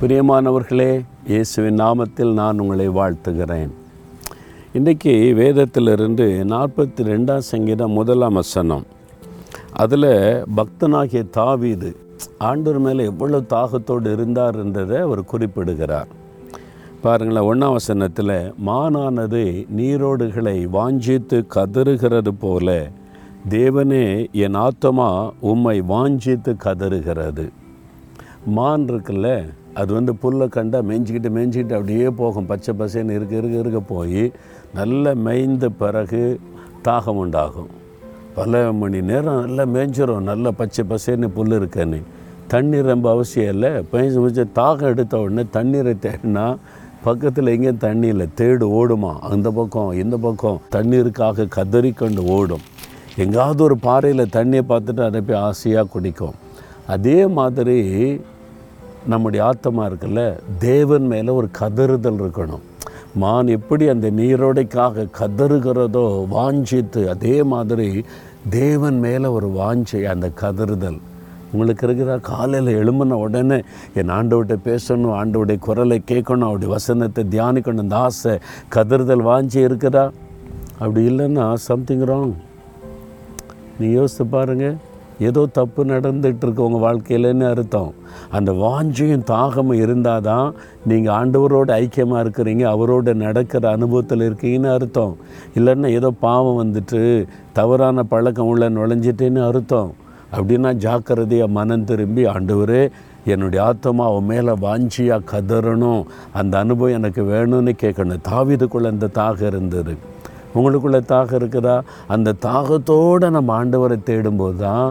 பிரியமானவர்களே இயேசுவின் நாமத்தில் நான் உங்களை வாழ்த்துகிறேன். இன்றைக்கி வேதத்திலிருந்து நாற்பத்தி ரெண்டாம் சங்கீதம் முதலாம் வசனம். அதில் பக்தனாகிய தாவீது ஆண்டவர் மேலே எவ்வளோ தாகத்தோடு இருந்தார் என்றதை அவர் குறிப்பிடுகிறார். பாருங்களேன் ஒன்றாம் வசனத்தில் மானானது நீரோடுகளை வாஞ்சித்து கதறுகிறது போல தேவனே என் ஆத்தமா உம்மை வாஞ்சித்து கதறுகிறது. மான் இருக்குல்ல அது வந்து புல்லை கண்டால் மேய்ஞ்சிக்கிட்டு மேய்ஞ்சிக்கிட்டு அப்படியே போகும். பச்சை பசேன்னு இருக்க இருக்க இருக்க போய் நல்ல மேய்ந்த பிறகு தாகம் உண்டாகும். பல மணி நேரம் நல்லா மேய்ஞ்சிரும். நல்ல பச்சை பசேன்னு புல் இருக்கன்னு. தண்ணீர் ரொம்ப அவசியம் இல்லை. பேஞ்சு முடிச்ச தாகம் எடுத்த உடனே தண்ணீரை தேடினா பக்கத்தில் எங்கேயும் தண்ணி இல்லை. தேடு ஓடுமா? அந்த பக்கம் இந்த பக்கம். தண்ணீருக்காக கதறிக்கொண்டு ஓடும். எங்காவது ஒரு பாறையில் தண்ணியை பார்த்துட்டு அதை போய் ஆசையாக குடிக்கும். அதே மாதிரி நம்முடைய ஆத்தமாக இருக்குல்ல? தேவன் மேலே ஒரு கதறுதல் இருக்கணும். மான் எப்படி அந்த நீரோடைக்காக கதறுகிறதோ வாஞ்சித்து அதே மாதிரி தேவன் மேலே ஒரு வாஞ்சை அந்த கதறுதல். உங்களுக்கு இருக்கிற காலையில் எழும்பின உடனே என் ஆண்டவர்கிட்ட பேசணும் ஆண்டவுடைய குரலை கேட்கணும் அவருடைய வசனத்தை தியானிக்கணும் இந்த ஆசை கதறுதல் வாஞ்சி இருக்குதா? அப்படி இல்லைன்னா சம்திங் ராங் நீ யோசித்து பாருங்கள் ஏதோ தப்பு நடந்துகிட்டு இருக்கு உங்கள் வாழ்க்கையிலன்னு அர்த்தம். அந்த வாஞ்சியும் தாகமும் இருந்தால் தான் நீங்கள் ஆண்டவரோட ஐக்கியமாக இருக்கிறீங்க அவரோட நடக்கிற அனுபவத்தில் இருக்கீங்கன்னு அர்த்தம். இல்லைன்னா ஏதோ பாவம் வந்துட்டு தவறான பழக்கம் உள்ள நுழைஞ்சிட்டேன்னு அர்த்தம். அப்படின்னா ஜாக்கிரதையாக மனம் திரும்பி ஆண்டவரே என்னுடைய ஆத்மா அவன் மேலே வாஞ்சியாக கதறணும். அந்த அனுபவம் எனக்கு வேணும்னு கேட்கணும். தாவிதுக்குள்ளே அந்த தாகம் இருந்தது. உங்களுக்குள்ளே தாகம் இருக்குதா? அந்த தாகத்தோடு நம்ம ஆண்டவரை தேடும்போது தான்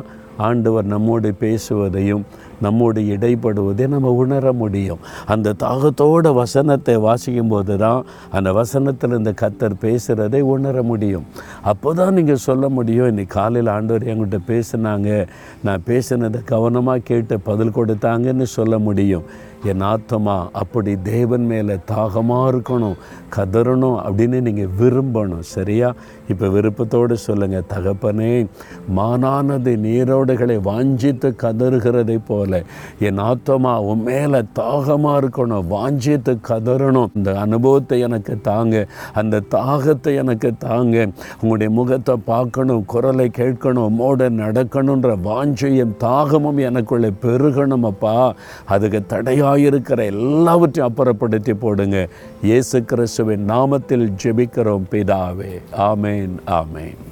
ஆண்டவர் நம்மோடு பேசுவதையும் நம்மோடு இடைப்படுவதையும் நம்ம உணர முடியும். அந்த தாகத்தோட வசனத்தை வாசிக்கும் போது தான் அந்த வசனத்தில் இந்த கத்தர் பேசுகிறதை உணர முடியும். அப்போ தான் நீங்கள் சொல்ல முடியும் இன்னைக்கு காலையில் ஆண்டவர் என்கிட்ட பேசுனாங்க. நான் பேசினதை கவனமாக கேட்டு பதில் கொடுத்தாங்கன்னு சொல்ல முடியும். என் ஆத்தமா அப்படி தேவன் மேலே தாகமாக இருக்கணும் கதறணும் அப்படின்னு நீங்கள் விரும்பணும் சரியா? இப்போ விருப்பத்தோடு சொல்லுங்கள் தகப்பனே மானானது நீரோடுகளை வாஞ்சித்து கதறுகிறதை போல என் ஆத்தமா உன் மேலே தாகமாக இருக்கணும் வாஞ்சித்து கதறணும். இந்த அனுபவத்தை எனக்கு தாங்க அந்த தாகத்தை எனக்கு தாங்க. உங்களுடைய முகத்தை பார்க்கணும் குரலை கேட்கணும் மோட நடக்கணுன்ற வாஞ்சையும் தாகமும் எனக்குள்ளே பெருகணும் அப்பா அதுக்கு தடையாக இருக்கிற எல்லாவற்றையும் அப்புறப்படுத்தி போடுங்க. இயேசு கிறிஸ்துவின் நாமத்தில் ஜெபிக்கிறோம் பிதாவே. ஆமேன் ஆமேன்.